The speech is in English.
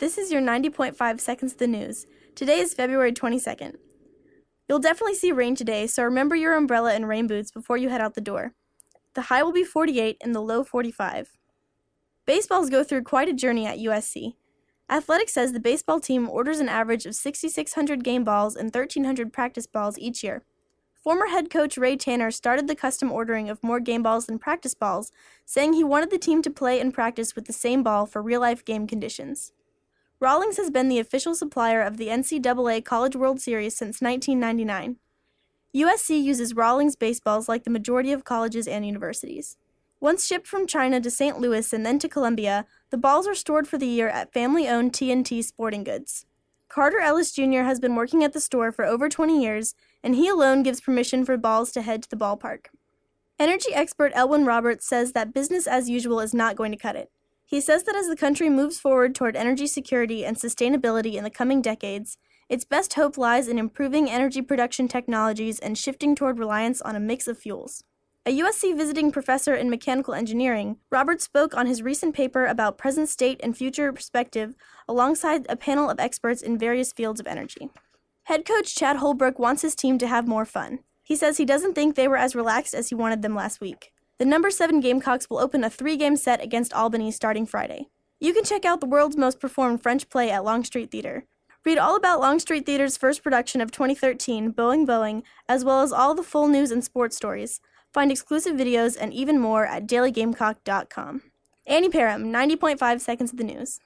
This is your 90.5 seconds of the news. Today is February 22nd. You'll definitely see rain today, so remember your umbrella and rain boots before you head out the door. The high will be 48 and the low 45. Baseballs go through quite a journey at USC. Athletics says the baseball team orders an average of 6,600 game balls and 1,300 practice balls each year. Former head coach Ray Tanner started the custom ordering of more game balls than practice balls, saying he wanted the team to play and practice with the same ball for real life game conditions. Rawlings has been the official supplier of the NCAA College World Series since 1999. USC uses Rawlings baseballs like the majority of colleges and universities. Once shipped from China to St. Louis and then to Columbia, the balls are stored for the year at family owned TNT Sporting Goods. Carter Ellis Jr. has been working at the store for over 20 years, and he alone gives permission for balls to head to the ballpark. Energy expert Elwin Roberts says that business as usual is not going to cut it. He says that as the country moves forward toward energy security and sustainability in the coming decades, its best hope lies in improving energy production technologies and shifting toward reliance on a mix of fuels. A USC visiting professor in mechanical engineering, Roberts spoke on his recent paper about present state and future perspective alongside a panel of experts in various fields of energy. Head coach Chad Holbrook wants his team to have more fun. He says he doesn't think they were as relaxed as he wanted them last week. The number 7 Gamecocks will open a three game set against Albany starting Friday. You can check out the world's most performed French play at Longstreet Theater. Read all about Longstreet Theater's first production of 2013, Boeing Boeing, as well as all the full news and sports stories. Find exclusive videos and even more at dailygamecock.com. Annie Parham, 90.5 seconds of the news.